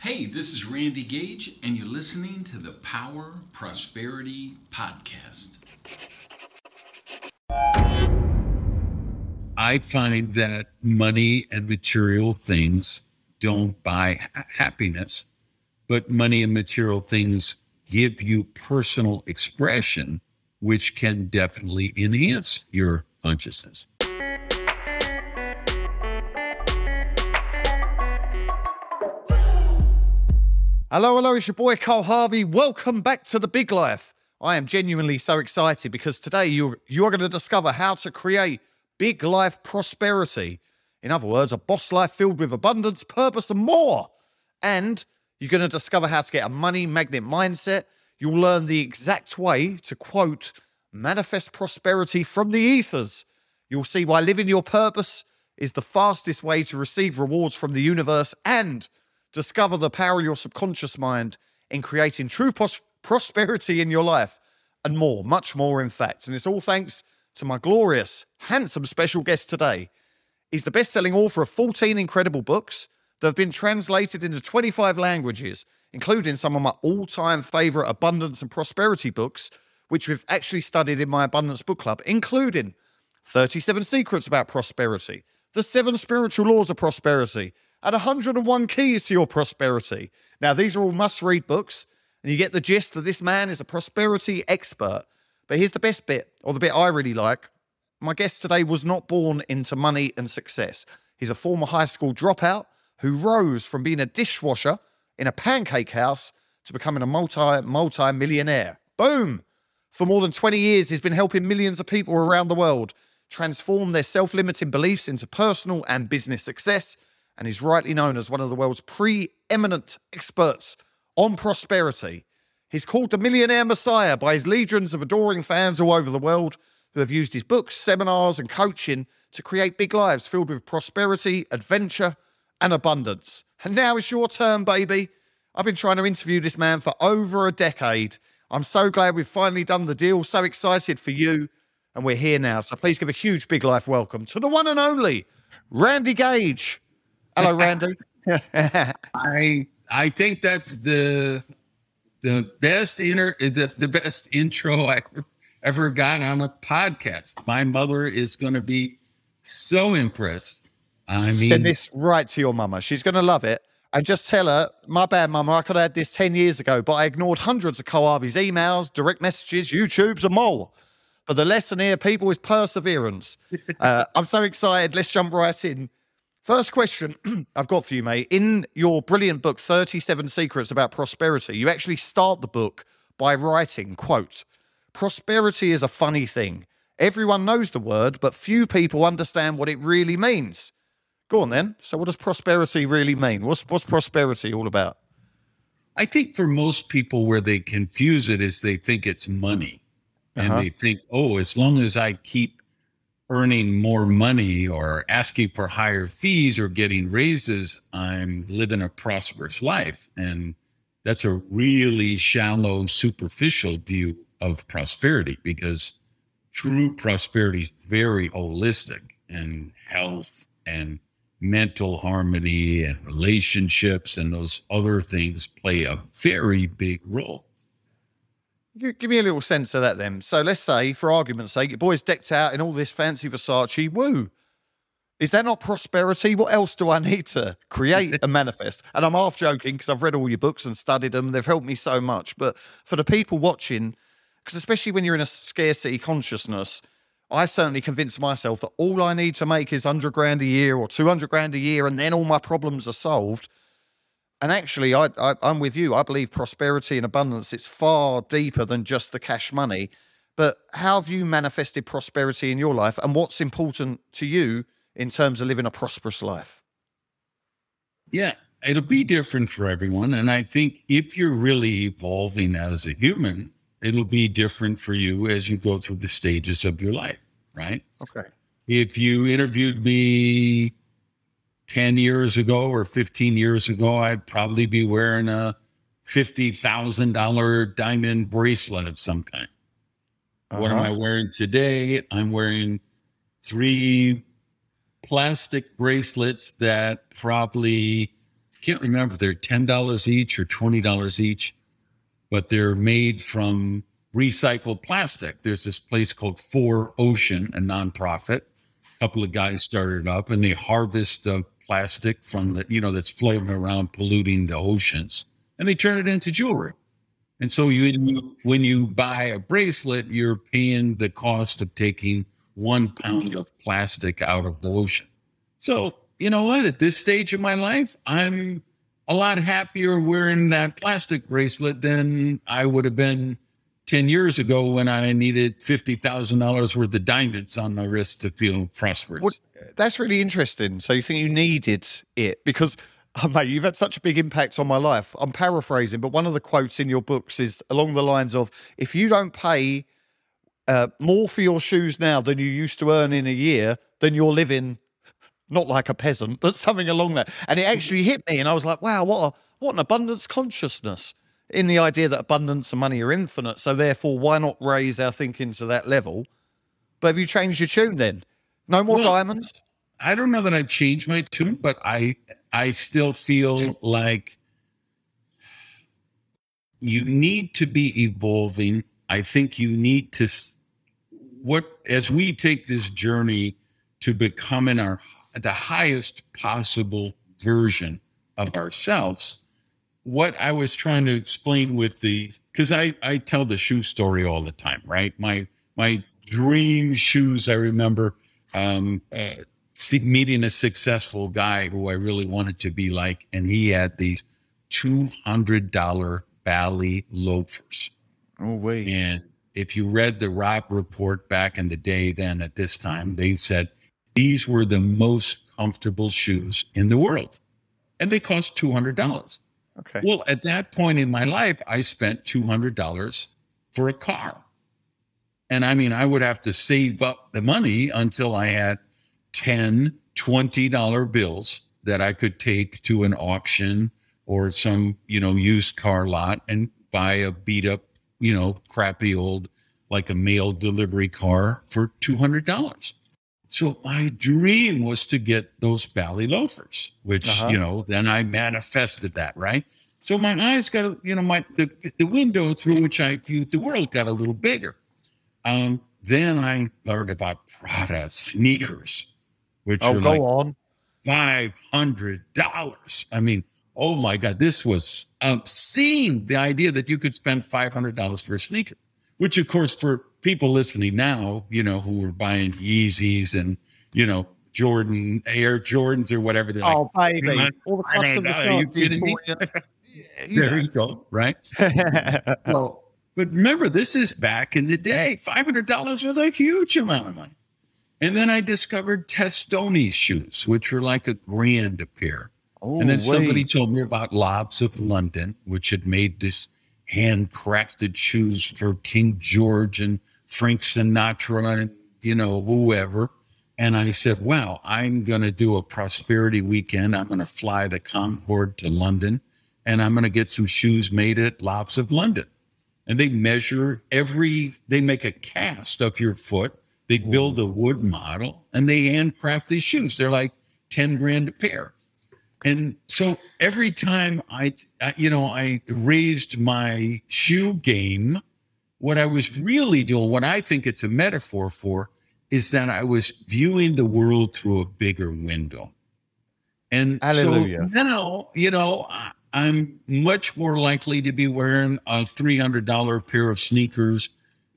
Hey, this is Randy Gage, and you're listening to the Power Prosperity Podcast. I find that money and material things don't buy ha- happiness, but money and material things give you personal expression, which can definitely enhance your consciousness. Hello, hello, it's your boy Carl Harvey. Welcome back to the big life. I am genuinely so excited because today you're, you're going to discover how to create big life prosperity. In other words, a boss life filled with abundance, purpose, and more. And you're going to discover how to get a money magnet mindset. You'll learn the exact way to quote, manifest prosperity from the ethers. You'll see why living your purpose is the fastest way to receive rewards from the universe and discover the power of your subconscious mind in creating true pros- prosperity in your life and more, much more, in fact. And it's all thanks to my glorious, handsome special guest today. He's the best selling author of 14 incredible books that have been translated into 25 languages, including some of my all time favorite abundance and prosperity books, which we've actually studied in my Abundance Book Club, including 37 Secrets About Prosperity, The Seven Spiritual Laws of Prosperity, and 101 Keys to Your Prosperity. Now, these are all must read books, and you get the gist that this man is a prosperity expert. But here's the best bit, or the bit I really like. My guest today was not born into money and success. He's a former high school dropout who rose from being a dishwasher in a pancake house to becoming a multi multi millionaire. Boom! For more than 20 years, he's been helping millions of people around the world transform their self limiting beliefs into personal and business success. And he's rightly known as one of the world's preeminent experts on prosperity. He's called the Millionaire Messiah by his legions of adoring fans all over the world who have used his books, seminars, and coaching to create big lives filled with prosperity, adventure, and abundance. And now it's your turn, baby. I've been trying to interview this man for over a decade. I'm so glad we've finally done the deal. So excited for you. And we're here now. So please give a huge big life welcome to the one and only Randy Gage. Hello, Randy. I I think that's the the best inter the, the best intro I ever, ever got on a podcast. My mother is going to be so impressed. I mean, Send this right to your mama. She's going to love it. And just tell her, my bad, mama, I could have had this 10 years ago, but I ignored hundreds of Koavi's emails, direct messages, YouTubes, and more. But the lesson here, people, is perseverance. Uh, I'm so excited. Let's jump right in. First question I've got for you, mate. In your brilliant book, 37 Secrets About Prosperity, you actually start the book by writing, quote, prosperity is a funny thing. Everyone knows the word, but few people understand what it really means. Go on then. So what does prosperity really mean? What's what's prosperity all about? I think for most people, where they confuse it is they think it's money, and Uh-huh. they think, oh, as long as I keep earning more money or asking for higher fees or getting raises, I'm living a prosperous life. And that's a really shallow, superficial view of prosperity because true prosperity is very holistic and health and mental harmony and relationships and those other things play a very big role. Gi- Give me a little sense of that then. So let's say, for argument's sake, your boy's decked out in all this fancy Versace. Woo! Is that not prosperity? What else do I need to create and manifest? And I'm half joking because I've read all your books and studied them. They've helped me so much. But for the people watching, because especially when you're in a scarcity consciousness, I certainly convinced myself that all I need to make is 100 grand a year or 200 grand a year, and then all my problems are solved. And actually, I, I, I'm with you. I believe prosperity and abundance, it's far deeper than just the cash money. But how have you manifested prosperity in your life? And what's important to you in terms of living a prosperous life? Yeah, it'll be different for everyone. And I think if you're really evolving as a human, it'll be different for you as you go through the stages of your life, right? Okay. If you interviewed me 10 years ago or 15 years ago, I'd probably be wearing a $50,000 diamond bracelet of some kind. What am Uh-huh. I wearing today? I'm wearing three plastic bracelets that probably can't remember they're ten dollars each or twenty dollars each, but they're made from recycled plastic. There's this place called 4Ocean, a nonprofit. A couple of guys started up and they harvest the plastic from the, you know, that's floating around polluting the oceans and they turn it into jewelry. And so you, when you buy a bracelet, you're paying the cost of taking one pound of plastic out of the ocean. So, you know what? At this stage of my life, I'm a lot happier wearing that plastic bracelet than I would have been 10 years ago when I needed $50,000 worth of diamonds on my wrist to feel prosperous. Well, that's really interesting. So you think you needed it because, oh, mate, you've had such a big impact on my life. I'm paraphrasing, but one of the quotes in your books is along the lines of if you don't pay uh, more for your shoes now than you used to earn in a year, then you're living not like a peasant, but something along that. And it actually hit me, and I was like, wow, what a what an abundance consciousness in the idea that abundance and money are infinite. So therefore, why not raise our thinking to that level? But have you changed your tune then? No more well, diamonds? I don't know that I've changed my tune, but I I still feel like you need to be evolving. I think you need to what as we take this journey to becoming our the highest possible version of ourselves what I was trying to explain with the because I I tell the shoe story all the time, right? My my dream shoes. I remember um, uh, meeting a successful guy who I really wanted to be like, and he had these two hundred dollar Bally loafers. Oh wait! And if you read the Robb report back in the day, then at this time they said these were the most comfortable shoes in the world, and they cost two hundred dollars. Okay. Well, at that point in my life, I spent $200 for a car. And I mean, I would have to save up the money until I had 10, $20 bills that I could take to an auction or some, you know, used car lot and buy a beat up, you know, crappy old, like a mail delivery car for $200. So my dream was to get those Bally loafers, which, uh-huh. you know, then I manifested that, right? So my eyes got, you know, my the, the window through which I viewed the world got a little bigger. Um, then I learned about Prada sneakers, which oh, are go like on. five hundred dollars. I mean, oh my God, this was obscene. The idea that you could spend five hundred dollars for a sneaker, which of course for people listening now, you know, who were buying Yeezys and, you know, Jordan, Air Jordans or whatever. They're oh, like, baby. All the customer Are you kidding me? there you go. Right. well, but remember, this is back in the day. $500 was a huge amount of money. And then I discovered Testoni shoes, which were like a grand a pair. Oh, and then oh, wait. somebody told me about Lobbs of London, which had made this handcrafted shoes for King George and Frank Sinatra and, you know, whoever. And I said, wow, I'm going to do a prosperity weekend. I'm going to fly the Concorde to London and I'm going to get some shoes made at Lobbs of London. And they measure every, they make a cast of your foot. They build a wood model and they handcraft these shoes. They're like 10 grand a pair. And so every time I, you know, I raised my shoe game, what I was really doing, what I think it's a metaphor for, is that I was viewing the world through a bigger window. And Hallelujah. so now, you know, I'm much more likely to be wearing a $300 pair of sneakers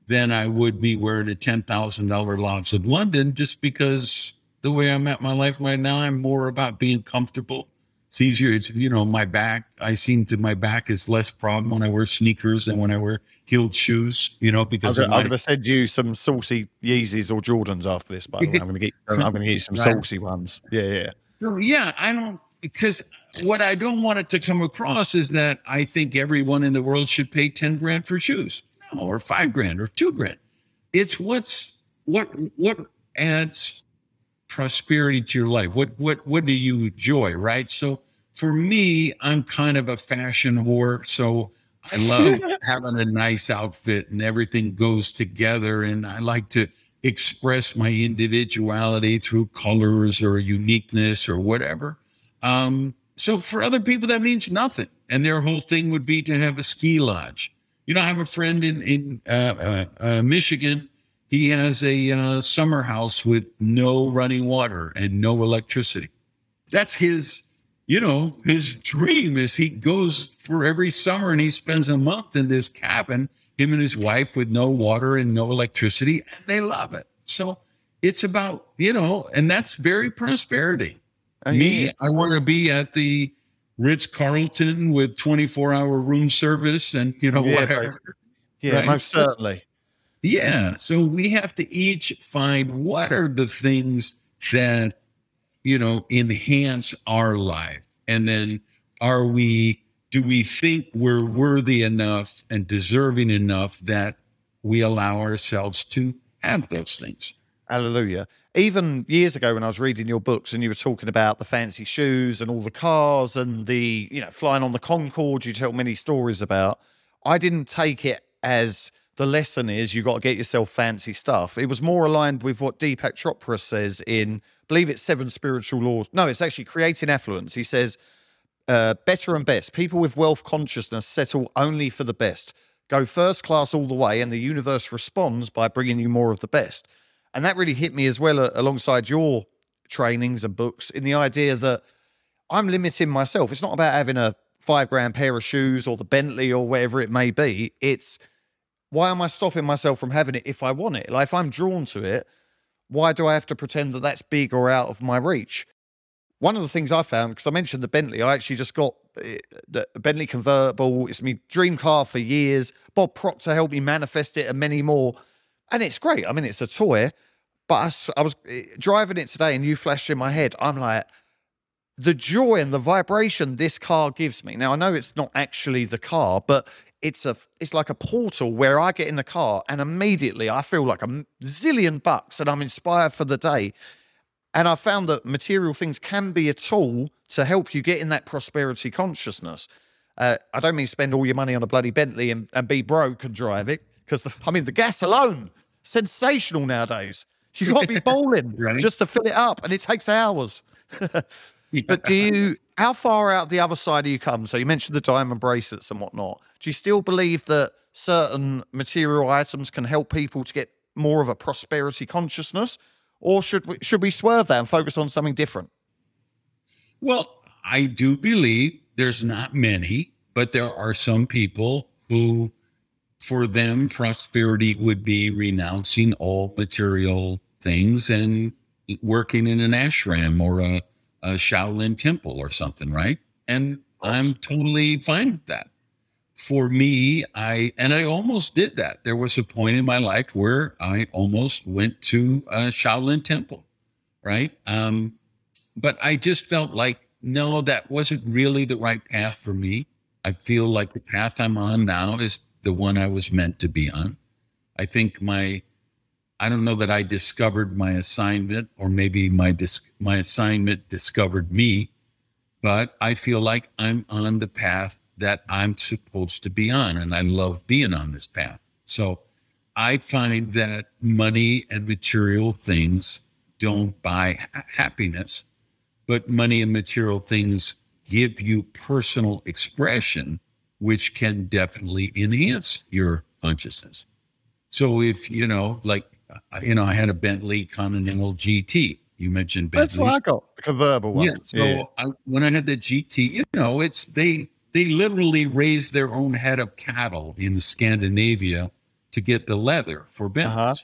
than I would be wearing a $10,000 Lobbs of London just because the way I'm at my life right now, I'm more about being comfortable. It's easier. It's, you know, my back, I seem to, my back is less problem when I wear sneakers than when I wear heeled shoes, you know, because I'm going to send you some saucy Yeezys or Jordans after this, by the way. I'm going to get, I'm going to get you some right. saucy ones. Yeah. Yeah. So, yeah, I don't, because what I don't want it to come across is that I think everyone in the world should pay 10 grand for shoes no, or five grand or two grand. It's what's what what adds prosperity to your life. What what what do you enjoy, right? So for me, I'm kind of a fashion whore. So I love having a nice outfit and everything goes together. And I like to express my individuality through colors or uniqueness or whatever. Um, so for other people, that means nothing. And their whole thing would be to have a ski lodge. You know, I have a friend in, in uh, uh, uh, Michigan. He has a uh, summer house with no running water and no electricity. That's his, you know, his dream is he goes for every summer and he spends a month in this cabin, him and his wife with no water and no electricity, and they love it. So it's about, you know, and that's very prosperity. Me. I want to be at the Ritz Carlton with 24 hour room service and, you know, yeah, whatever. Yeah, right? most certainly. Yeah. So we have to each find what are the things that, you know, enhance our life. And then are we, do we think we're worthy enough and deserving enough that we allow ourselves to have those things? Hallelujah. Even years ago, when I was reading your books and you were talking about the fancy shoes and all the cars and the, you know, flying on the Concorde, you tell many stories about. I didn't take it as the lesson is you got to get yourself fancy stuff. It was more aligned with what Deepak Chopra says in, I believe it's Seven Spiritual Laws. No, it's actually Creating Affluence. He says, uh, better and best. People with wealth consciousness settle only for the best. Go first class all the way, and the universe responds by bringing you more of the best. And that really hit me as well uh, alongside your trainings and books in the idea that I'm limiting myself. It's not about having a five grand pair of shoes or the Bentley or whatever it may be. It's why am I stopping myself from having it if I want it? Like if I'm drawn to it, why do I have to pretend that that's big or out of my reach? One of the things I found, because I mentioned the Bentley, I actually just got eh, the Bentley convertible. It's my dream car for years. Bob Proctor helped me manifest it and many more and it's great. I mean, it's a toy, but I, I was eh, driving it today and you flashed in my head. I'm like, the joy and the vibration this car gives me. Now I know it's not actually the car, but it's a it's like a portal where I get in the car and immediately I feel like a zillion bucks and I'm inspired for the day. And I found that material things can be a tool to help you get in that prosperity consciousness. Uh, I don't mean spend all your money on a bloody Bentley and, and be broke and drive it because I mean the gas alone sensational nowadays. You got to be bowling right. just to fill it up, and it takes hours. but do you? How far out the other side do you come? So you mentioned the diamond bracelets and whatnot. Do you still believe that certain material items can help people to get more of a prosperity consciousness, or should we should we swerve that and focus on something different? Well, I do believe there's not many, but there are some people who for them, prosperity would be renouncing all material things and working in an ashram or a, a Shaolin temple or something, right? And I'm totally fine with that. For me, I, and I almost did that. There was a point in my life where I almost went to a Shaolin temple, right? Um, but I just felt like, no, that wasn't really the right path for me. I feel like the path I'm on now is the one I was meant to be on. I think my, I don't know that I discovered my assignment or maybe my dis, my assignment discovered me, but I feel like I'm on the path that I'm supposed to be on, and I love being on this path. So I find that money and material things don't buy ha- happiness, but money and material things give you personal expression which can definitely enhance your consciousness. So if, you know, like, you know, I had a Bentley Continental GT. You mentioned Bentley. That's what I got, the convertible one. Yeah. So yeah. I, when I had the GT, you know, it's they they literally raised their own head of cattle in Scandinavia to get the leather for Bentleys. Uh-huh.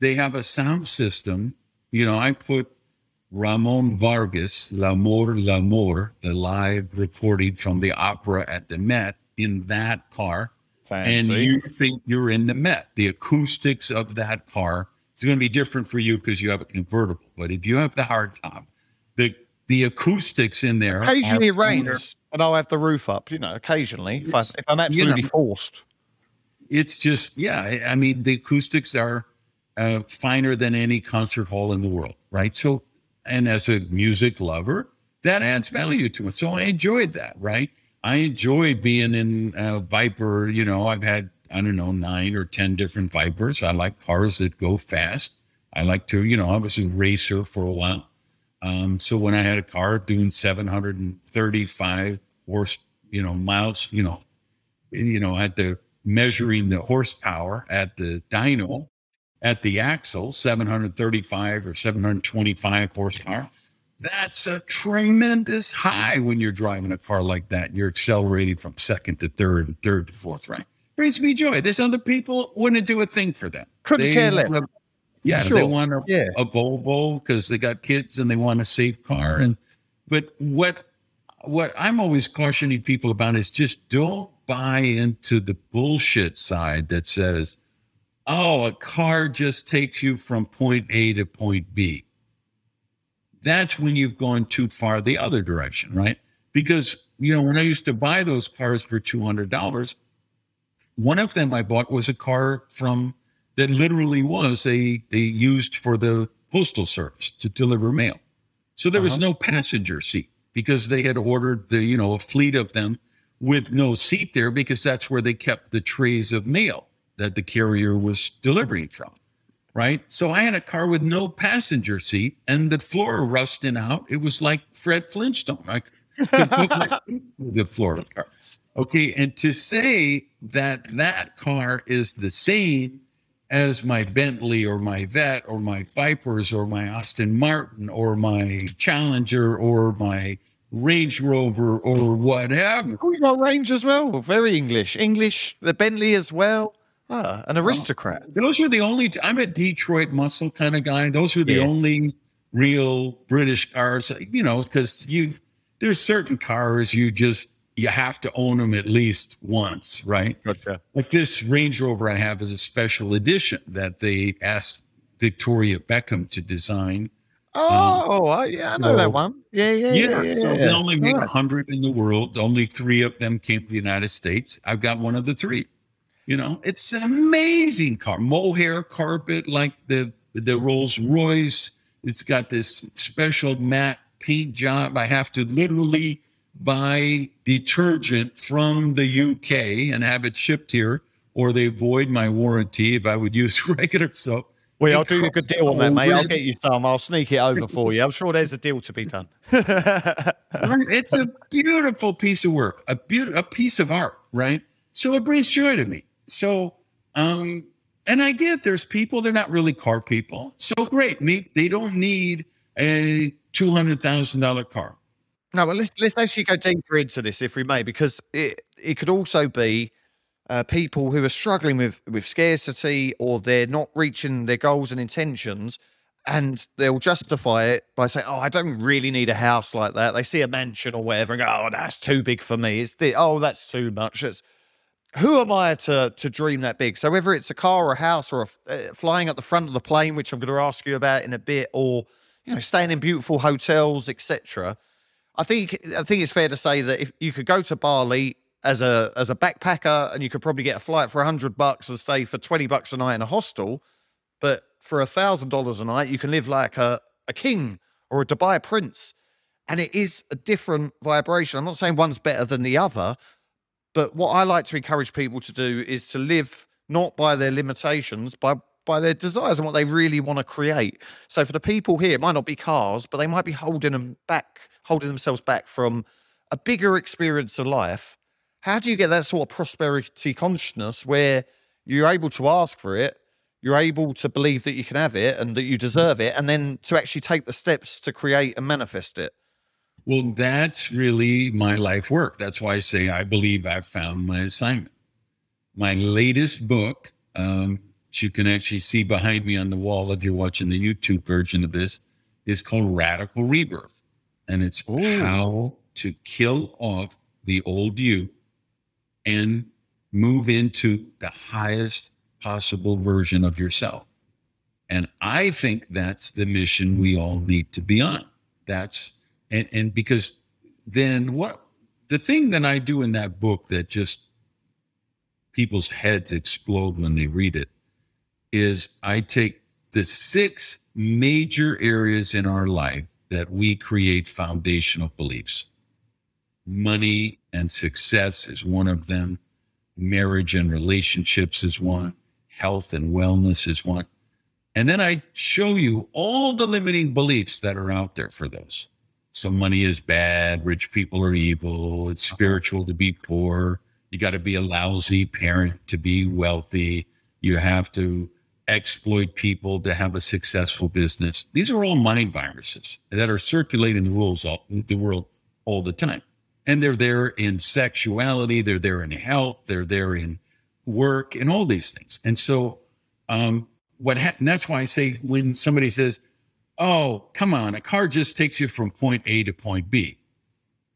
They have a sound system. You know, I put Ramon Vargas, L'Amour, L'Amour, the live recording from the opera at the Met in that car. Fancy. And you think you're in the Met. The acoustics of that car is going to be different for you because you have a convertible. But if you have the hardtop, the the acoustics in there. Occasionally it rains and I'll have the roof up, you know, occasionally if, I, if I'm absolutely you know, forced. It's just, yeah. I mean, the acoustics are uh, finer than any concert hall in the world, right? So, and as a music lover, that adds value to it. So I enjoyed that, right? I enjoy being in a Viper. You know, I've had, I don't know, nine or 10 different Vipers. I like cars that go fast. I like to, you know, I was a racer for a while. Um, so when I had a car doing 735 horse, you know, miles, you know, you know, at the measuring the horsepower at the dyno, at the axle, 735 or 725 horsepower. That's a tremendous high when you're driving a car like that. You're accelerating from second to third and third to fourth, right? Brings me joy. There's other people wouldn't do a thing for them. Couldn't They care less. wanna- yeah, Sure. they want a, Yeah. a Volvo because they got kids and they want a safe car. And but what what I'm always cautioning people about is just don't buy into the bullshit side that says, "Oh, a car just takes you from point A to point B." That's when you've gone too far the other direction, right? Because you know when I used to buy those cars for two hundred dollars, one of them I bought was a car from that literally was they they used for the postal service to deliver mail. So there was Uh-huh. no passenger seat because they had ordered the you know a fleet of them with no seat there because that's where they kept the trays of mail that the carrier was delivering from. Right. So I had a car with no passenger seat and the floor rusting out. It was like Fred Flintstone. I could put my the floor of the car. Okay. And to say that that car is the same as my Bentley or my Vet or my Vipers or my Aston Martin or my Challenger or my Range Rover or whatever. We got range as well. Very English. English, the Bentley as well. Ah, an aristocrat. Those are the only, I'm a Detroit muscle kind of guy. Those are the Yeah. only real British cars, you know, because you, there's certain cars you just, you have to own them at least once, right? Gotcha. Like this Range Rover I have is a special edition that they asked Victoria Beckham to design. Oh, I, yeah, I know so- that one. Yeah, yeah, Yeah, yeah. so they only make a Right. hundred in the world. Only three of them came to the United States. I've got one of the three. You know, it's an amazing car. Mohair carpet like the the Rolls Royce. It's got this special matte paint job. I have to literally buy detergent from the UK and have it shipped here, or they void my warranty if I would use regular soap. Well, I'll do you a good deal on that, mate. I'll get you some. I'll sneak it over for you. I'm sure there's a deal to be done. It's a beautiful piece of work, a beaut- a piece of art, right? So it brings joy to me. So, um, and I get there's people they're not really car people. So great, me they don't need a two hundred thousand dollar car. No, but let's let's actually go deeper into this, if we may, because it it could also be uh, people who are struggling with with scarcity or they're not reaching their goals and intentions, and they'll justify it by saying, "Oh, I don't really need a house like that." They see a mansion or whatever and go, "Oh, that's too big for me." It's the oh, that's too much. It's who am I to to dream that big? So whether it's a car or a house or a uh, flying at the front of the plane, which I'm going to ask you about in a bit, or you know, staying in beautiful hotels, etc. I think I think it's fair to say that if you could go to Bali as a as a backpacker and you could probably get a flight for hundred bucks and stay for twenty bucks a night in a hostel, but for a thousand dollars a night you can live like a, a king or a Dubai prince. And it is a different vibration. I'm not saying one's better than the other, but what I like to encourage people to do is to live not by their limitations, by by their desires and what they really want to create. So for the people here, it might not be cars, but they might be holding them back, holding themselves back from a bigger experience of life. How do you get that sort of prosperity consciousness where you're able to ask for it, you're able to believe that you can have it and that you deserve it, and then to actually take the steps to create and manifest it? Well, that's really my life work. That's why I say I believe I've found my assignment. My latest book, um, which you can actually see behind me on the wall if you're watching the YouTube version of this, is called Radical Rebirth. And it's Ooh. how to kill off the old you and move into the highest possible version of yourself. And I think that's the mission we all need to be on. That's and and because then what the thing that I do in that book that just people's heads explode when they read it is I take the six major areas in our life that we create foundational beliefs. Money and success is one of them. Marriage and relationships is one. Health and wellness is one. And then I show you all the limiting beliefs that are out there for those. So money is bad, rich people are evil, it's spiritual to be poor, you got to be a lousy parent to be wealthy, you have to exploit people to have a successful business. These are all money viruses that are circulating the rules all, the world all the time. And they're there in sexuality, they're there in health, they're there in work and all these things. And so um, what ha- and that's why I say when somebody says, "Oh, come on, a car just takes you from point A to point B."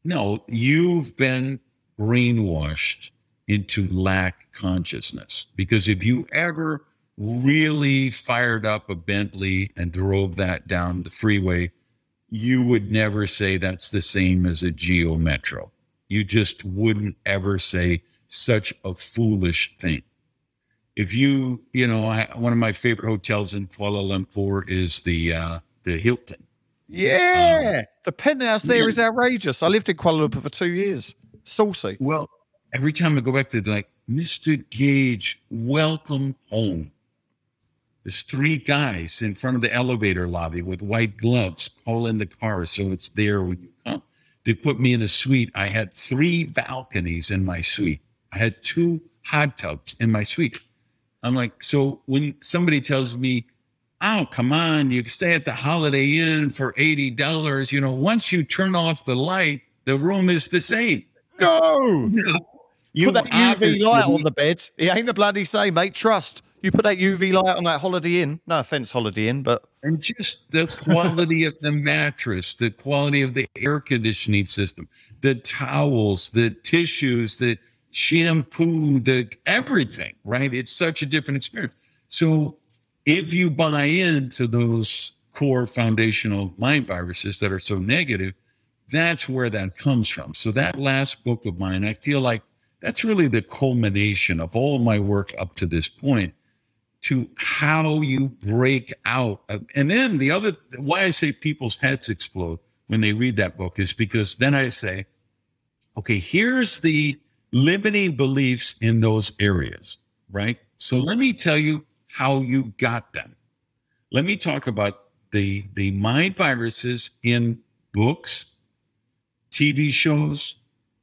No, you've been brainwashed into lack consciousness because if you ever really fired up a Bentley and drove that down the freeway, you would never say that's the same as a Geo Metro. You just wouldn't ever say such a foolish thing if you, you know, I, one of my favorite hotels in Kuala Lumpur is the uh, the Hilton. Yeah, um, the penthouse there yeah. is outrageous. I lived in Kuala Lumpur for two years. Saucy. Well, every time I go back to like Mr. Gage, welcome home. There's three guys in front of the elevator lobby with white gloves calling the car so it's there when you come. They put me in a suite. I had three balconies in my suite. I had two hot tubs in my suite. I'm like, so when somebody tells me, oh, come on, you stay at the Holiday Inn for $80, you know, once you turn off the light, the room is the same. No. you put that UV light on the bed. It ain't a bloody same, mate. Trust. You put that UV light on that Holiday Inn. No offense, Holiday Inn, but. And just the quality of the mattress, the quality of the air conditioning system, the towels, the tissues, the shampoo, the everything, right? It's such a different experience. So if you buy into those core foundational mind viruses that are so negative, that's where that comes from. So that last book of mine, I feel like that's really the culmination of all my work up to this point to how you break out. And then the other, why I say people's heads explode when they read that book is because then I say, okay, here's the limiting beliefs in those areas, right? So let me tell you how you got them. Let me talk about the the mind viruses in books, TV shows,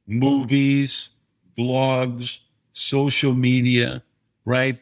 movies, blogs, social media, right?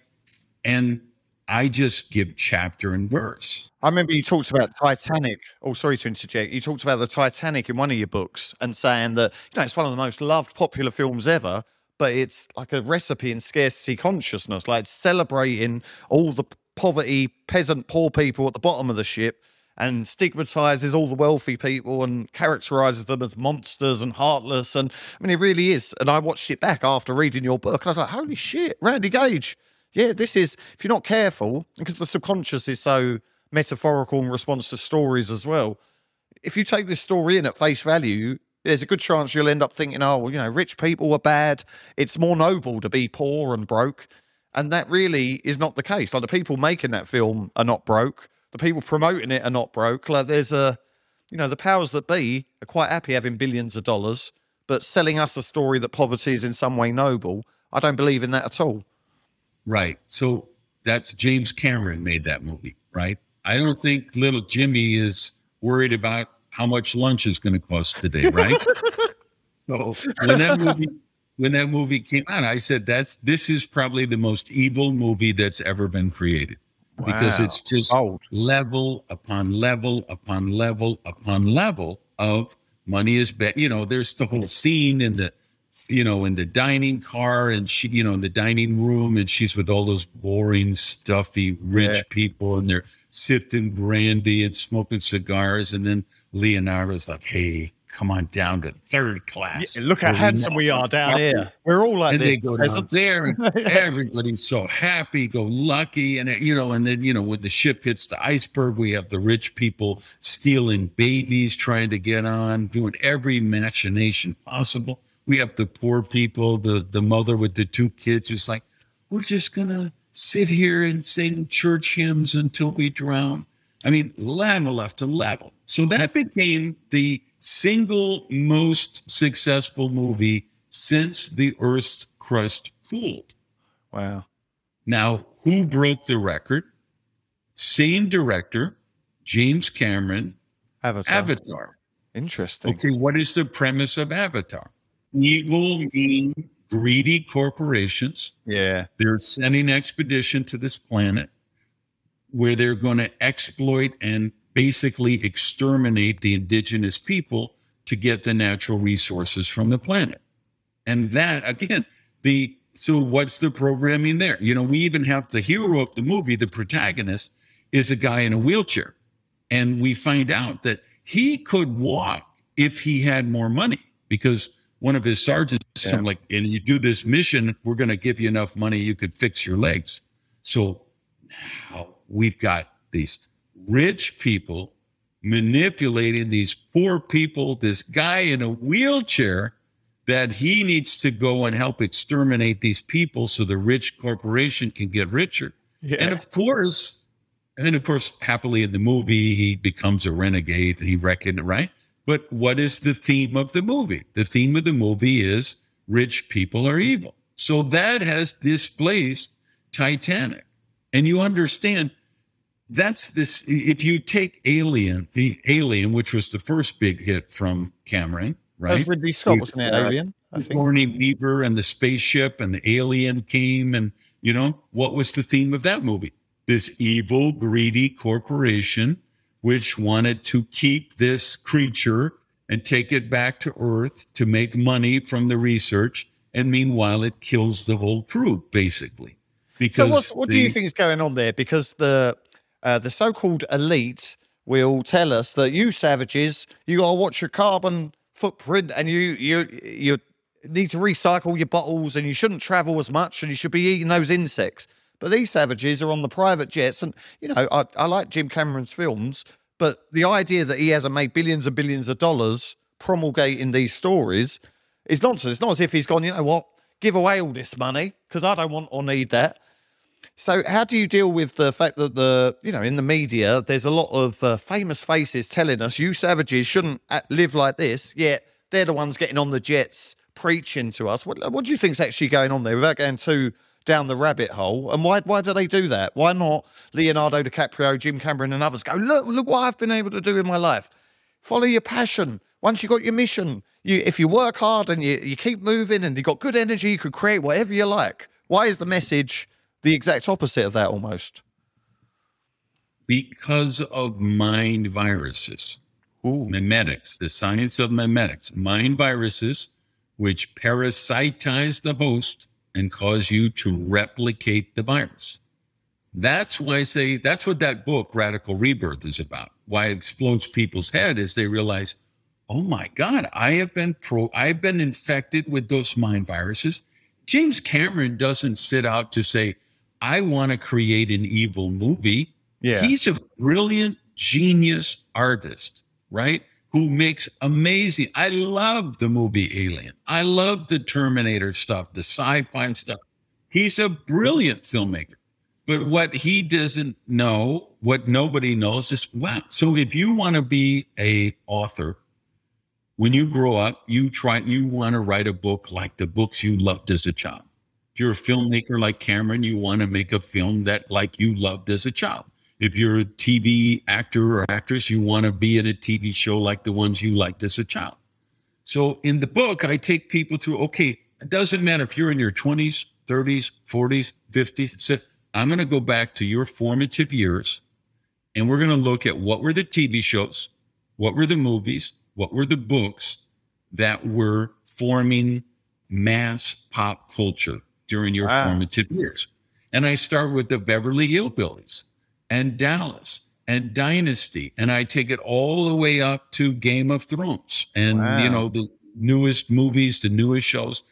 And I just give chapter and verse. I remember you talked about Titanic. Oh, sorry to interject. You talked about the Titanic in one of your books and saying that you know it's one of the most loved popular films ever, but it's like a recipe in scarcity consciousness, like celebrating all the poverty, peasant, poor people at the bottom of the ship and stigmatizes all the wealthy people and characterizes them as monsters and heartless. And I mean, it really is. And I watched it back after reading your book and I was like, holy shit, Randy Gage yeah, this is, if you're not careful, because the subconscious is so metaphorical in response to stories as well, if you take this story in at face value, there's a good chance you'll end up thinking, oh, well, you know, rich people are bad. It's more noble to be poor and broke. And that really is not the case. Like the people making that film are not broke. The people promoting it are not broke. Like there's a, you know, the powers that be are quite happy having billions of dollars, but selling us a story that poverty is in some way noble, I don't believe in that at all. Right. So that's James Cameron made that movie, right? I don't think little Jimmy is worried about how much lunch is going to cost today, right? so when that movie when that movie came out, I said that's this is probably the most evil movie that's ever been created. Wow. Because it's just Old. level upon level upon level upon level of money is bad. You know, there's the whole scene in the you know, in the dining car and she, you know, in the dining room and she's with all those boring, stuffy, rich yeah. people and they're sifting brandy and smoking cigars. And then Leonardo's like, hey, come on down to third class. Yeah, look how handsome we are down here. We're all like and this. they go down there and everybody's so happy, go lucky. And, you know, and then, you know, when the ship hits the iceberg, we have the rich people stealing babies, trying to get on, doing every machination possible we have the poor people, the the mother with the two kids who's like, we're just gonna sit here and sing church hymns until we drown. I mean, level after level. So that became the single most successful movie since the Earth's crust cooled. Wow. Now, who broke the record? Same director, James Cameron, Avatar. Avatar. Interesting. Okay, what is the premise of Avatar? Evil, mean, greedy corporations. Yeah. They're sending expedition to this planet where they're going to exploit and basically exterminate the indigenous people to get the natural resources from the planet. And that again, the so what's the programming there? You know, we even have the hero of the movie, the protagonist, is a guy in a wheelchair. And we find out that he could walk if he had more money because one of his sergeants yeah. Like, and you do this mission, we're going to give you enough money you could fix your legs. So now we've got these rich people manipulating these poor people, this guy in a wheelchair that he needs to go and help exterminate these people so the rich corporation can get richer. Yeah. And of course, and then of course, happily in the movie, he becomes a renegade and he reckoned, right? But what is the theme of the movie? The theme of the movie is rich people are evil. So that has displaced Titanic. And you understand that's this if you take Alien, the Alien, which was the first big hit from Cameron, right? That's Ridley Scott, it? Alien. I uh, think. Weaver and the spaceship and the alien came, and you know what was the theme of that movie? This evil, greedy corporation which wanted to keep this creature and take it back to Earth to make money from the research, and meanwhile it kills the whole crew, basically. Because so, what, what the, do you think is going on there? Because the uh, the so-called elite will tell us that you savages, you gotta watch your carbon footprint and you you you need to recycle your bottles and you shouldn't travel as much and you should be eating those insects. But these savages are on the private jets, and you know I, I like Jim Cameron's films, but the idea that he hasn't made billions and billions of dollars promulgating these stories is nonsense. It's not as if he's gone, you know what, give away all this money because I don't want or need that. So, how do you deal with the fact that the, you know, in the media, there's a lot of uh, famous faces telling us you savages shouldn't live like this, yet they're the ones getting on the jets preaching to us. What, what do you think's actually going on there without going too down the rabbit hole? And why why do they do that? Why not Leonardo DiCaprio, Jim Cameron, and others go, look, look what I've been able to do in my life. Follow your passion. Once you got your mission, you if you work hard and you, you keep moving and you've got good energy, you could create whatever you like. Why is the message the exact opposite of that almost? Because of mind viruses. Ooh. Memetics, the science of memetics, mind viruses, which parasitize the host and cause you to replicate the virus. That's why I say that's what that book, Radical Rebirth, is about. Why it explodes people's head is they realize, oh my God, I have been pro I've been infected with those mind viruses. James Cameron doesn't sit out to say, I want to create an evil movie. Yeah. He's a brilliant, genius artist, right? Who makes amazing. I love the movie Alien. I love the Terminator stuff, the sci-fi stuff. He's a brilliant filmmaker. But what he doesn't know, what nobody knows is wow. So if you want to be a author, when you grow up, you try you want to write a book like the books you loved as a child. If you're a filmmaker like Cameron, you want to make a film that like you loved as a child. If you're a TV actor or actress, you want to be in a TV show like the ones you liked as a child. So in the book, I take people through, okay, it doesn't matter if you're in your 20s, 30s, 40s, 50s. So I'm going to go back to your formative years and we're going to look at what were the TV shows, what were the movies, what were the books that were forming mass pop culture during your wow. formative years. And I start with the Beverly Hillbillies and Dallas and Dynasty, and I take it all the way up to Game of Thrones and wow. you know the newest movies, the newest shows,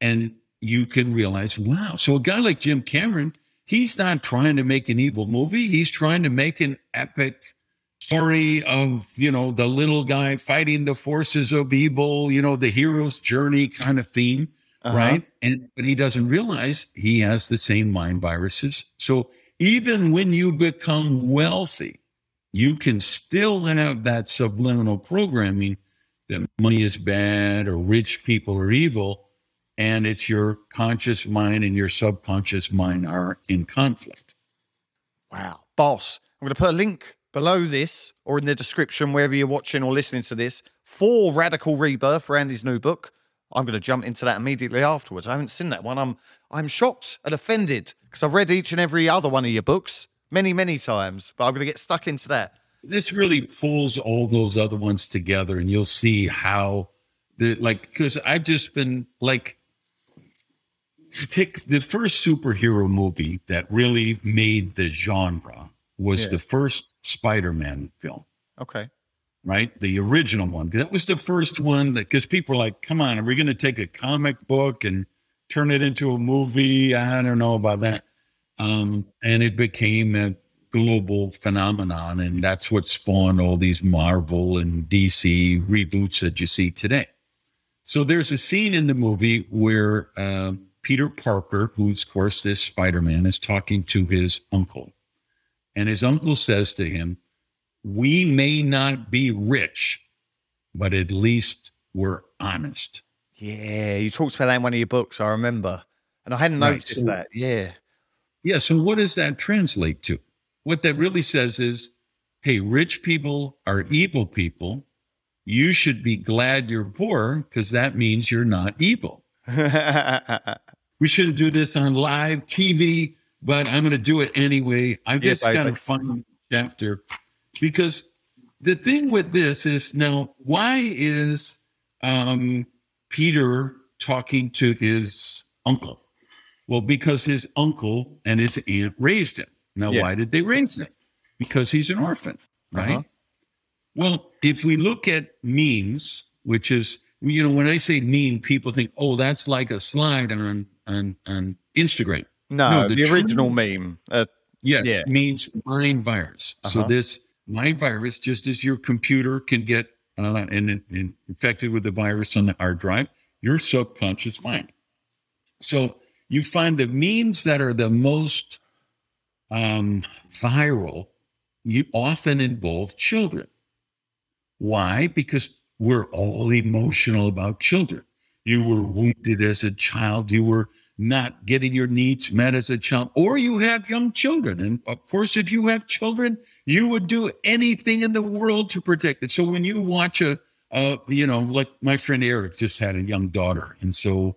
and you can realize, wow. So a guy like Jim Cameron, he's not trying to make an evil movie; he's trying to make an epic story of you know the little guy fighting the forces of evil, you know the hero's journey kind of theme uh-huh. right? And but he doesn't realize he has the same mind viruses. So even when you become wealthy, you can still have that subliminal programming that money is bad or rich people are evil. And it's your conscious mind and your subconscious mind are in conflict. Wow. Boss, I'm going to put a link below this or in the description, wherever you're watching or listening to this, for Radical Rebirth, Randy's new book. I'm going to jump into that immediately afterwards. I haven't seen that one. I'm I'm shocked and offended because I've read each and every other one of your books many, many times, but I'm going to get stuck into that. This really pulls all those other ones together, and you'll see how the like because I've just been like take the first superhero movie that really made the genre was Yeah. the first Spider-Man film. Okay. Right? The original one. That was the first one that because people are like, come on, are we going to take a comic book and turn it into a movie? I don't know about that. Um, and it became a global phenomenon, and that's what spawned all these Marvel and DC reboots that you see today. So there's a scene in the movie where uh, Peter Parker, who's of course this Spider-Man, is talking to his uncle, and his uncle says to him, we may not be rich, but at least we're honest. Yeah, you talked about that in one of your books, I remember. And I hadn't Right, noticed so- that. Yeah. Yeah. So, what does that translate to? What that really says is hey, rich people are evil people. You should be glad you're poor because that means you're not evil. We shouldn't do this on live TV, but I'm going to do it anyway. I Yeah, just got a baby. fun chapter because the thing with this is now, why is um, Peter talking to his uncle? Well, because his uncle and his aunt raised him. Now, Yeah. why did they raise him? Because he's an orphan, right? Uh-huh. Well, if we look at memes, which is, you know, when I say meme, people think, oh, that's like a slide on on on Instagram. no, No, the, the true- original meme. Uh, Yeah, Yeah. means mind virus. Uh-huh. So this mind virus, just as your computer can get uh, and, and infected with the virus on the hard drive, your subconscious mind. So you find the memes that are the most um, viral, you often involve children. Why? Because we're all emotional about children. You were wounded as a child. You were not getting your needs met as a child, or you have young children. And of course, if you have children, you would do anything in the world to protect it. So when you watch a, uh, you know, like my friend Eric just had a young daughter. And so,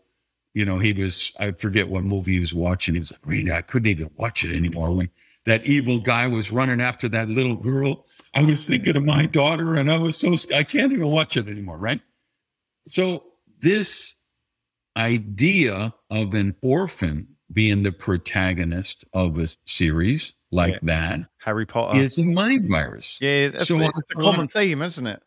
you know, he was, I forget what movie he was watching. He was like, Randy, I couldn't even watch it anymore. When that evil guy was running after that little girl, I was thinking of my daughter and I was so, I can't even watch it anymore. Right. So this idea of an orphan being the protagonist of a series like Yeah. that Harry Potter. is a mind virus. yeah, that's, So it's a common theme, isn't it?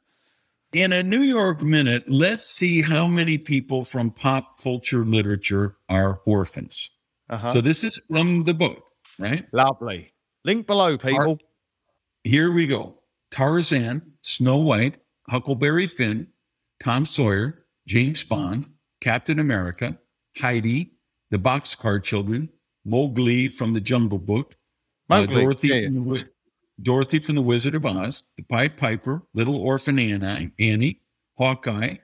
In a New York minute, let's see how many people from pop culture literature are orphans. Uh-huh. So this is from the book, right? Lovely. Link below, people. Here we go. Tarzan, Snow White, Huckleberry Finn, Tom Sawyer, James Bond, Captain America, Heidi, the Boxcar Children, Mowgli from the Jungle Book, uh, Dorothy, yeah. from the, Dorothy from the Wizard of Oz, the Pied Piper, Little Orphan Anna, Annie, Hawkeye,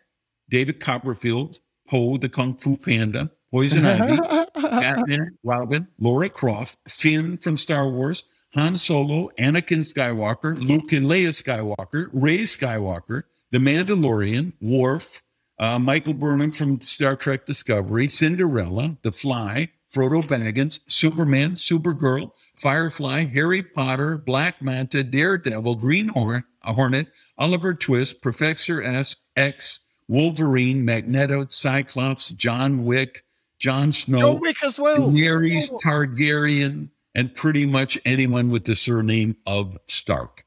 David Copperfield, Po the Kung Fu Panda, Poison Ivy, Batman, Robin, Lara Croft, Finn from Star Wars, Han Solo, Anakin Skywalker, Luke and Leia Skywalker, Rey Skywalker, The Mandalorian, Worf, uh, Michael Burnham from Star Trek Discovery, Cinderella, The Fly, Frodo Baggins, Superman, Supergirl, Firefly, Harry Potter, Black Manta, Daredevil, Green Hornet, Oliver Twist, Professor S, X, Wolverine, Magneto, Cyclops, John Wick, Jon Snow, John Wick as well. Daenerys Targaryen, and pretty much anyone with the surname of Stark.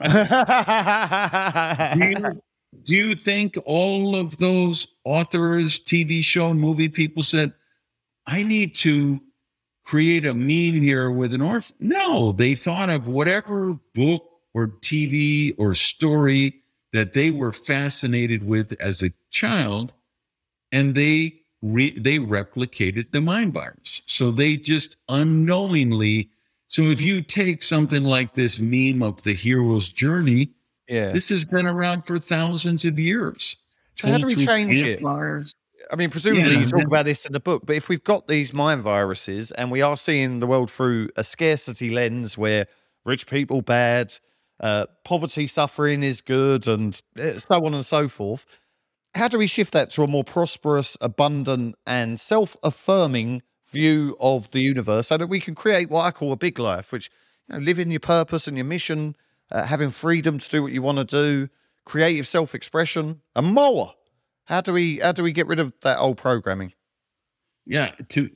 do you think all of those authors, TV show, movie people said, I need to create a meme here with an orphan? No, they thought of whatever book or TV or story that they were fascinated with as a child, and they re- they replicated the mind virus. So they just unknowingly. So if you take something like this meme of the hero's journey, yeah. this has been around for thousands of years. So how do we change it? I mean, presumably Yeah, you talk about this in the book, but if we've got these mind viruses and we are seeing the world through a scarcity lens where rich people bad, uh, poverty suffering is good, and eh, so on and so forth. How do we shift that to a more prosperous, abundant, and self affirming view of the universe so that we can create what I call a big life, which, you know, living your purpose and your mission, uh, having freedom to do what you want to do, creative self expression, and more? How do we how do we get rid of that old programming? Yeah, to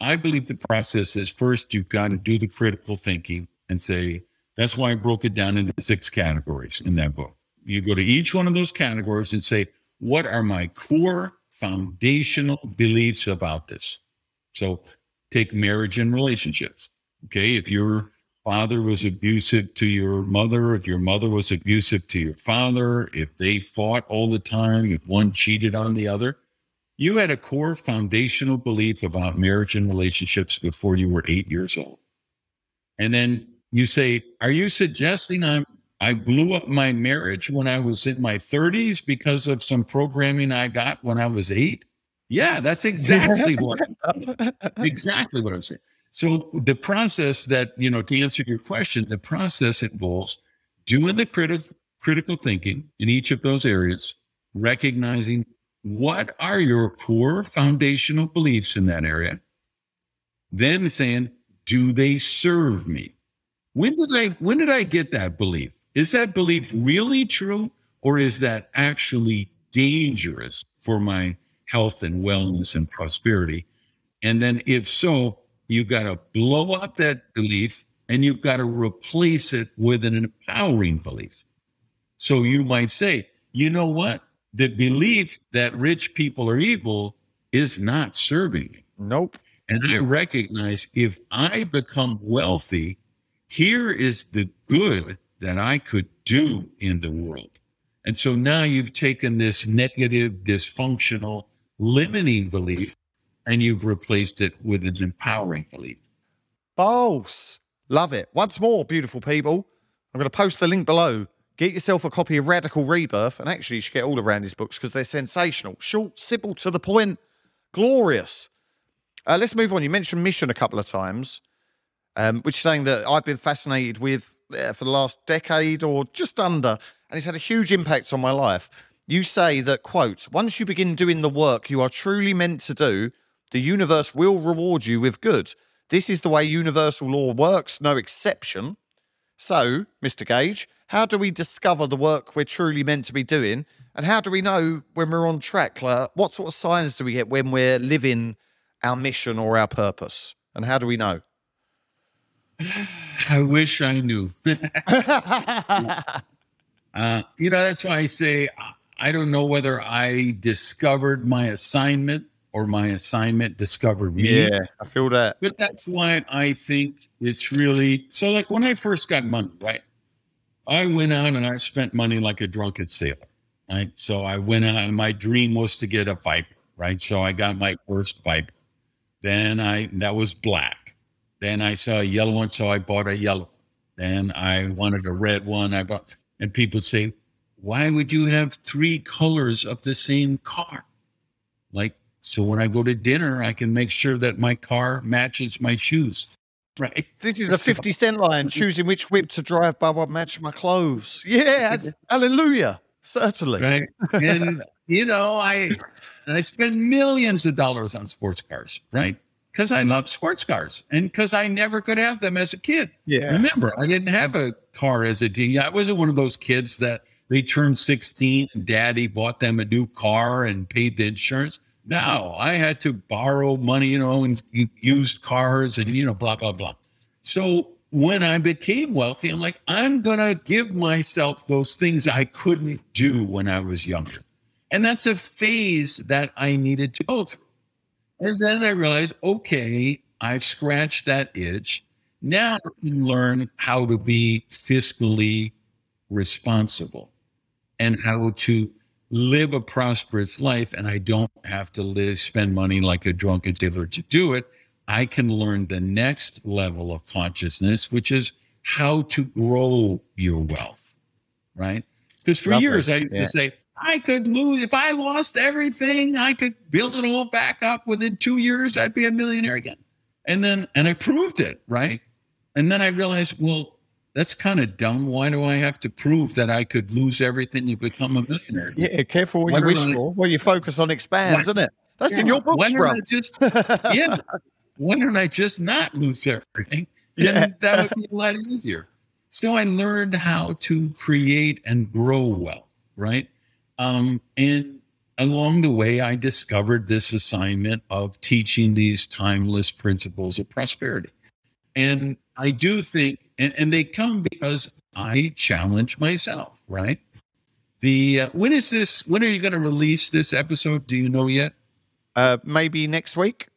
I believe the process is first you've got to do the critical thinking and say, that's why I broke it down into six categories in that book. You go to each one of those categories and say, what are my core foundational beliefs about this? So take marriage and relationships. Okay. If your father was abusive to your mother, if your mother was abusive to your father, if they fought all the time, if one cheated on the other, you had a core foundational belief about marriage and relationships before you were eight years old. And then you say, Are you suggesting I'm I blew up my marriage when I was in my 30s because of some programming I got when I was eight? Yeah, that's exactly what exactly what I'm saying. So the process that, you know, to answer your question, the process involves doing the criti- critical thinking in each of those areas, recognizing what are your core foundational beliefs in that area? Then saying, do they serve me? When did I when did I get that belief? Is that belief really true or is that actually dangerous for my health and wellness and prosperity? And then if so, you've got to blow up that belief and you've got to replace it with an empowering belief. So you might say, you know what? the belief that rich people are evil is not serving me. Nope. And I recognize if I become wealthy, here is the good that I could do in the world. And so now you've taken this negative, dysfunctional, limiting belief and you've replaced it with an empowering belief. False. Love it. Once more, beautiful people. I'm going to post the link below Get yourself a copy of Radical Rebirth, and actually, you should get all around his books because they're sensational. Short, simple, to the point, glorious. Uh, let's move on. You mentioned mission a couple of times, um, which is saying that I've been fascinated with uh, for the last decade or just under, and it's had a huge impact on my life. You say that, quote, once you begin doing the work you are truly meant to do, the universe will reward you with good. This is the way universal law works, no exception. So, Mr. Gage, how do we discover the work we're truly meant to be doing? And how do we know when we're on track? Like, what sort of signs do we get when we're living our mission or our purpose? And how do we know? I wish I knew. uh, you know, that's why I say I don't know whether I discovered my assignment or my assignment discovered me. Yeah, I feel that. But that's why I think it's really so. Like when I first got money, right? I went out and I spent money like a drunken sailor, right? So I went out and my dream was to get a Viper, right? So I got my first Viper. Then I that was black. Then I saw a yellow one, so I bought a yellow. Then I wanted a red one. I bought, and people say, "Why would you have three colors of the same car?" Like so when I go to dinner, I can make sure that my car matches my shoes. Right. This is a 50 cent line choosing which whip to drive by what match my clothes. Yeah. hallelujah. Certainly. Right. And, you know, I, I spend millions of dollars on sports cars, right? Because I love sports cars and because I never could have them as a kid. Yeah. Remember, I didn't have a car as a teen. I wasn't one of those kids that they turned 16 and daddy bought them a new car and paid the insurance. No, I had to borrow money, you know, and used cars and, you know, blah, blah, blah. So when I became wealthy, I'm like, I'm going to give myself those things I couldn't do when I was younger. And that's a phase that I needed to go through. And then I realized, okay, I've scratched that itch. Now I can learn how to be fiscally responsible and how to live a prosperous life and I don't have to live, spend money like a drunken sailor to do it. I can learn the next level of consciousness, which is how to grow your wealth, right? Because for Love years. I used yeah. to say, I could lose, if I lost everything, I could build it all back up within two years, I'd be a millionaire again. And then, and I proved it, right? and then I realized, well, that's kind of dumb. Why do I have to prove that I could lose everything and become a millionaire? Yeah, careful what you wish for. Well, you focus on expands, Why- isn't it? That's in Yeah, your books, why bro. don't I just yeah. Why don't I just not lose everything? Yeah. That would be a lot easier. So I learned how to create and grow wealth, right? Um, and along the way, I discovered this assignment of teaching these timeless principles of prosperity. And I do think, and, and they come because I challenge myself, right? The uh, when is this? When are you going to release this episode? Do you know yet? Uh, maybe next week,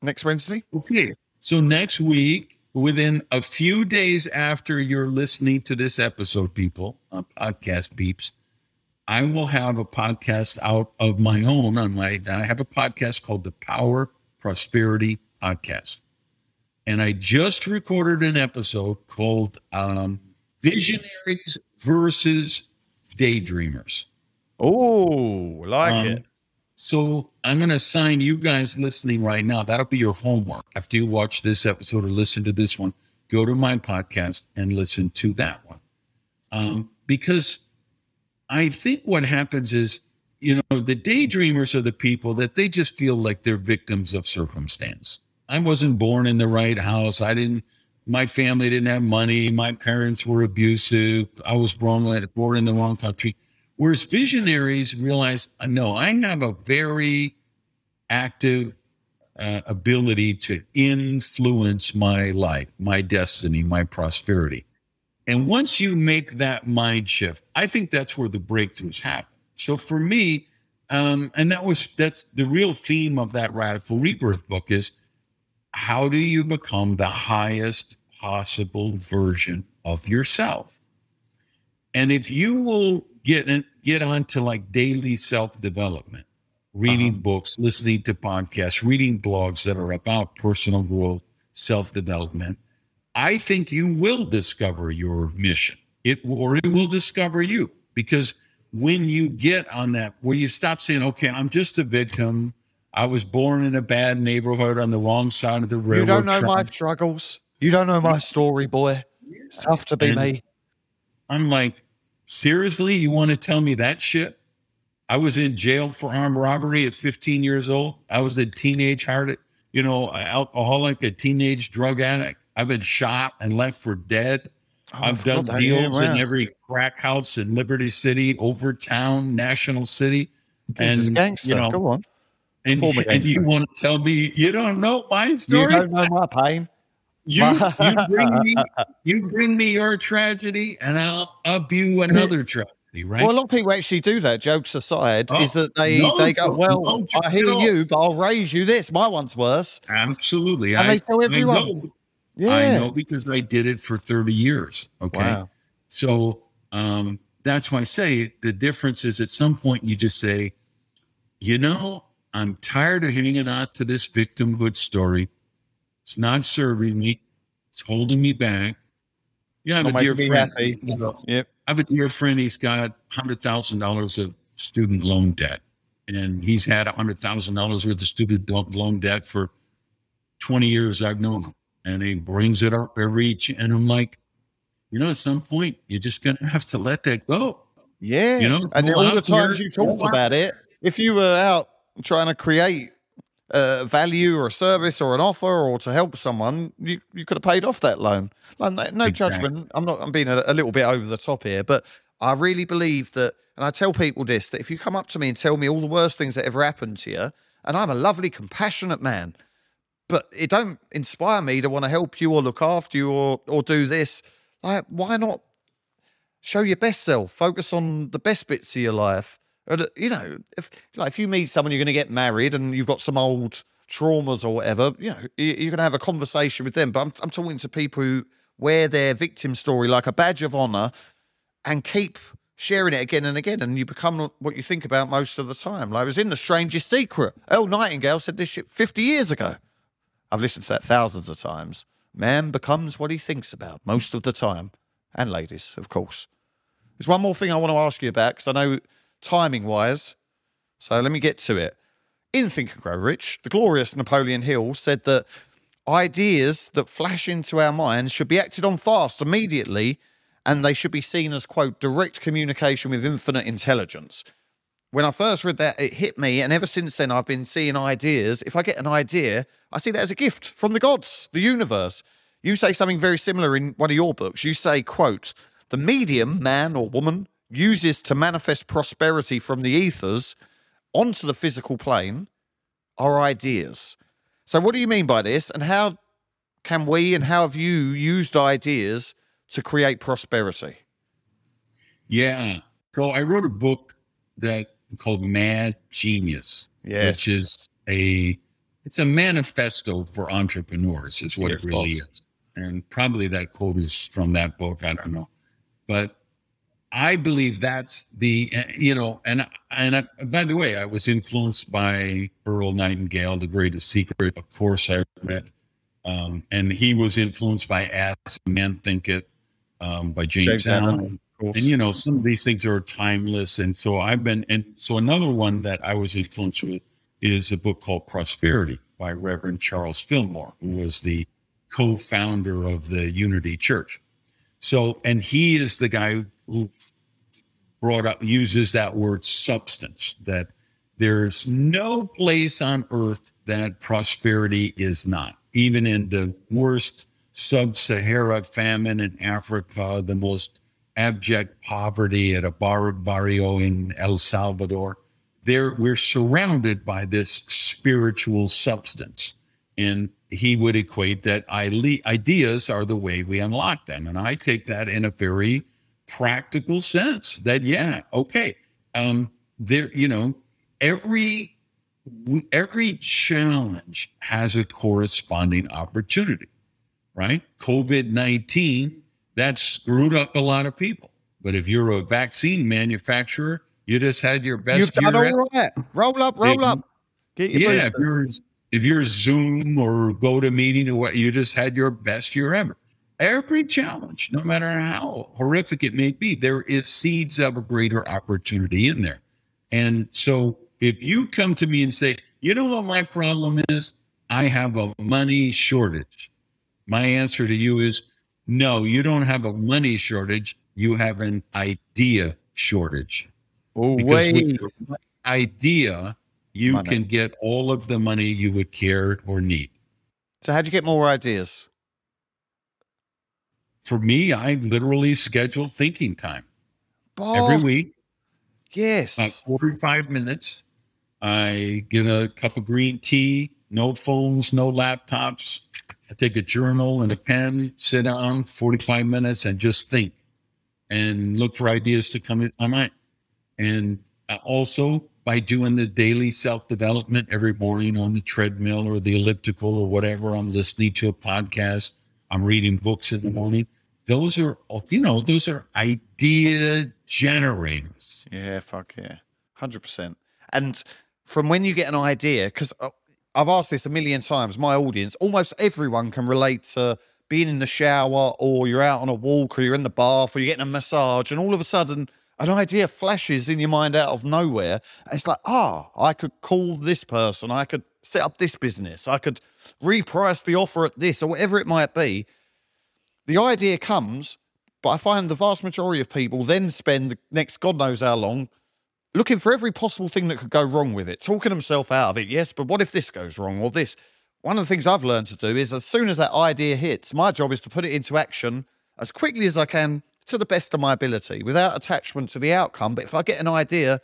next Wednesday. Okay. So next week, within a few days after you're listening to this episode, people, on podcast beeps, I will have a podcast out of my own on my I have a podcast called the Power Prosperity Podcast. And I just recorded an episode called um, Visionaries versus Daydreamers. Oh, like Um, it. So I'm going to assign you guys listening right now. That'll be your homework. After you watch this episode or listen to this one, go to my podcast and listen to that one. Um, because I think what happens is, you know, the daydreamers are the people that they just feel like they're victims of circumstance. I wasn't born in the right house. I didn't, my family didn't have money. My parents were abusive. I was born, in the wrong country. Whereas visionaries realize, uh, no, I have a very active uh, ability to influence my life, my destiny, my prosperity. And once you make that mind shift, I think that's where the breakthroughs happen. So for me, um, and that was that's the real theme of that radical rebirth book is how do you become the highest possible version of yourself? And if you will get in, get onto like daily self development, reading Uh-huh. books, listening to podcasts, reading blogs that are about personal growth, self development, I think you will discover your mission. It or it will discover you because when you get on that, where you stop saying, "Okay, I'm just a victim. I was born in a bad neighborhood on the wrong side of the railroad." You don't know my struggles. You don't know my story, boy. It's tough to be And- me. I'm like, seriously, you want to tell me that shit? I was in jail for armed robbery at 15 years old. I was a teenage heart, you know, alcoholic, a teenage drug addict. I've been shot and left for dead. Oh, I've done deals in every crack house in Liberty City, Overtown, National City. This is and, gangster. you know, Go on. And, and you want to tell me you don't know my story? You don't know my pain. You, you bring me you bring me your tragedy and I'll up you another tragedy, right? Well, a lot of people actually do that. Jokes aside, is Oh, that they no, they go, "Well, no, I hear you, but I'll raise you this. My one's worse." Absolutely. And I, they tell everyone. I know, Yeah. I know because I did it for 30 years. Okay. Wow. So um, that's why I say the difference is at some point you just say, you know, I'm tired of hanging on to this victimhood story. It's not serving me. It's holding me back. Oh, yeah, I have a dear friend. you know, Yep. I have a dear friend. He's got hundred thousand dollars of student loan debt, and he's had hundred thousand dollars worth of student loan debt for twenty years. I've known him, and he brings it up every. And I'm like, you know, at some point, you're just gonna have to let that go. Yeah. You know, and all the times you talked about it, if you were out trying to create a value or a service or an offer or to help someone, you, you could have paid off that loan. Like, no, Exactly. judgment. I'm not. I'm being a, a little bit over the top here, but I really believe that, and I tell people this: that if you come up to me and tell me all the worst things that ever happened to you, and I'm a lovely, compassionate man, but it don't inspire me to want to help you or look after you or or do this. Like, why not show your best self? Focus on the best bits of your life. Uh, you know, if like if you meet someone you're going to get married and you've got some old traumas or whatever, you know, you- you're going to have a conversation with them. But I'm I'm talking to people who wear their victim story like a badge of honor and keep sharing it again and again, and you become what you think about most of the time. Like it was in The Strangest Secret. Earl Nightingale said this shit 50 years ago. I've listened to that thousands of times. Man becomes what he thinks about most of the time. And ladies, of course. There's one more thing I want to ask you about because I know timing wise. So let me get to it. In Think and Grow Rich, the glorious Napoleon Hill said that ideas that flash into our minds should be acted on fast, immediately, and they should be seen as, quote, direct communication with infinite intelligence. When I first read that, it hit me. And ever since then, I've been seeing ideas. If I get an idea, I see that as a gift from the gods, the universe. You say something very similar in one of your books. You say, quote, the medium, man or woman, uses to manifest prosperity from the ethers onto the physical plane are ideas. So, what do you mean by this? And how can we and how have you used ideas to create prosperity? Yeah. So, I wrote a book that called Mad Genius, yes. which is a it's a manifesto for entrepreneurs, is what yes, it really is. And probably that quote is from that book. I don't know, but I believe that's the you know, and and I, by the way, I was influenced by Earl Nightingale, The Greatest Secret. Of course, I read, um, and he was influenced by As Man Thinketh um, by James, James Allen. And you know, some of these things are timeless, and so I've been. And so another one that I was influenced with is a book called Prosperity by Reverend Charles Fillmore, who was the co-founder of the Unity Church. So, and he is the guy who brought up uses that word substance that there's no place on earth that prosperity is not. Even in the worst sub-sahara famine in africa the most abject poverty at a barrio in el salvador there we're surrounded by this spiritual substance. And he would equate that ideas are the way we unlock them. And i take that in a very practical sense that yeah okay um there you know every every challenge has a corresponding opportunity right? Covid-19 that screwed up a lot of people. But if you're a vaccine manufacturer you just had your best you've done all right. Roll up roll it, up yeah if you're if you're zoom or GoToMeeting or what you just had your best year ever every challenge, no matter how horrific it may be, there is seeds of a greater opportunity in there. And so if you come to me and say, you know what my problem is? I have a money shortage. My answer to you is no, you don't have a money shortage. You have an idea shortage. Oh, wait. idea, you money. can get all of the money you would care or need. So, how'd you get more ideas? For me, I literally schedule thinking time every week. Yes. About 45 minutes. I get a cup of green tea, no phones, no laptops. I take a journal and a pen, sit down 45 minutes and just think and look for ideas to come in my mind. And also by doing the daily self development every morning on the treadmill or the elliptical or whatever, I'm listening to a podcast I'm reading books in the morning. Those are, you know, those are idea generators. Yeah, fuck yeah. 100%. And from when you get an idea, because uh, I've asked this a million times, my audience, almost everyone can relate to being in the shower or you're out on a walk or you're in the bath or you're getting a massage and all of a sudden an idea flashes in your mind out of nowhere. It's like, ah, oh, I could call this person. I could set up this business. I could reprice the offer at this or whatever it might be. The idea comes, but I find the vast majority of people then spend the next God knows how long looking for every possible thing that could go wrong with it, talking themselves out of it. Yes, but what if this goes wrong or this? One of the things I've learned to do is as soon as that idea hits, my job is to put it into action as quickly as I can to the best of my ability without attachment to the outcome. But if I get an idea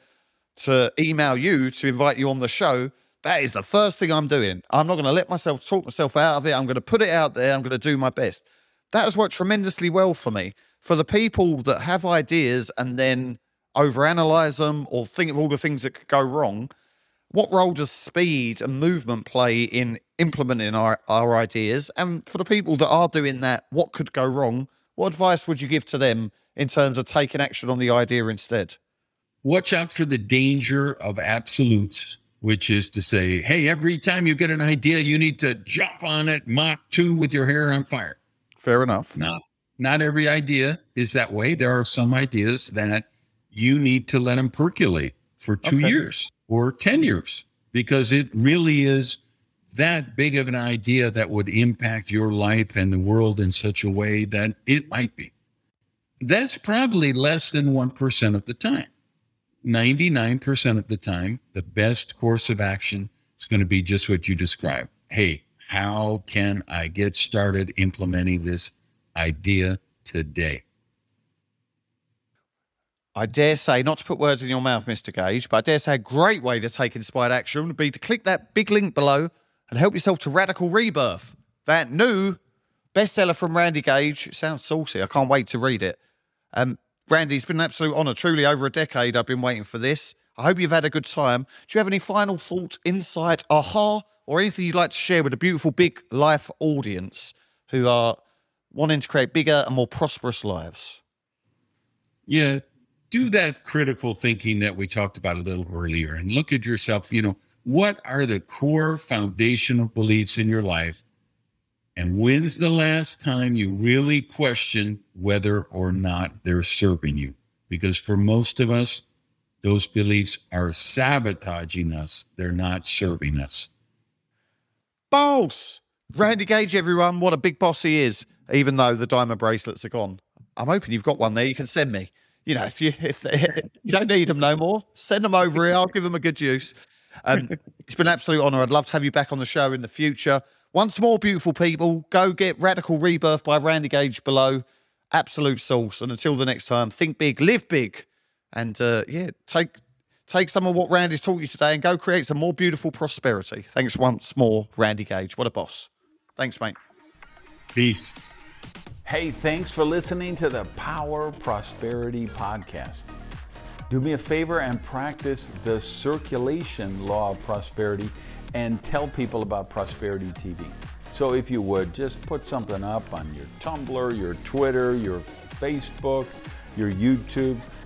to email you to invite you on the show, that is the first thing I'm doing. I'm not going to let myself talk myself out of it. I'm going to put it out there. I'm going to do my best. That has worked tremendously well for me. For the people that have ideas and then overanalyze them or think of all the things that could go wrong, what role does speed and movement play in implementing our, our ideas? And for the people that are doing that, what could go wrong? What advice would you give to them in terms of taking action on the idea instead? Watch out for the danger of absolutes which is to say, hey, every time you get an idea, you need to jump on it, Mach 2 with your hair on fire. Fair enough. Not, not every idea is that way. There are some ideas that you need to let them percolate for two okay. years or 10 years because it really is that big of an idea that would impact your life and the world in such a way that it might be. That's probably less than 1% of the time. 99% of the time, the best course of action is going to be just what you described. Hey, how can I get started implementing this idea today? I dare say, not to put words in your mouth, Mr. Gage, but I dare say a great way to take inspired action would be to click that big link below and help yourself to Radical Rebirth, that new bestseller from Randy Gage. It sounds saucy. I can't wait to read it. Um, Randy, it's been an absolute honour. Truly, over a decade, I've been waiting for this. I hope you've had a good time. Do you have any final thoughts, insight, aha, or anything you'd like to share with a beautiful big life audience who are wanting to create bigger and more prosperous lives? Yeah, do that critical thinking that we talked about a little earlier and look at yourself. You know, what are the core foundational beliefs in your life? And when's the last time you really question whether or not they're serving you? Because for most of us, those beliefs are sabotaging us, they're not serving us. Boss! Randy Gage, everyone. What a big boss he is, even though the diamond bracelets are gone. I'm hoping you've got one there you can send me. You know, if you if they, you don't need them no more, send them over here. I'll give them a good use. Um, it's been an absolute honor. I'd love to have you back on the show in the future. Once more, beautiful people, go get Radical Rebirth by Randy Gage below. Absolute sauce. And until the next time, think big, live big, and uh, yeah, take take some of what Randy's taught you today and go create some more beautiful prosperity. Thanks once more, Randy Gage. What a boss. Thanks, mate. Peace. Hey, thanks for listening to the Power Prosperity Podcast. Do me a favor and practice the circulation law of prosperity and tell people about Prosperity TV. So if you would, just put something up on your Tumblr, your Twitter, your Facebook, your YouTube.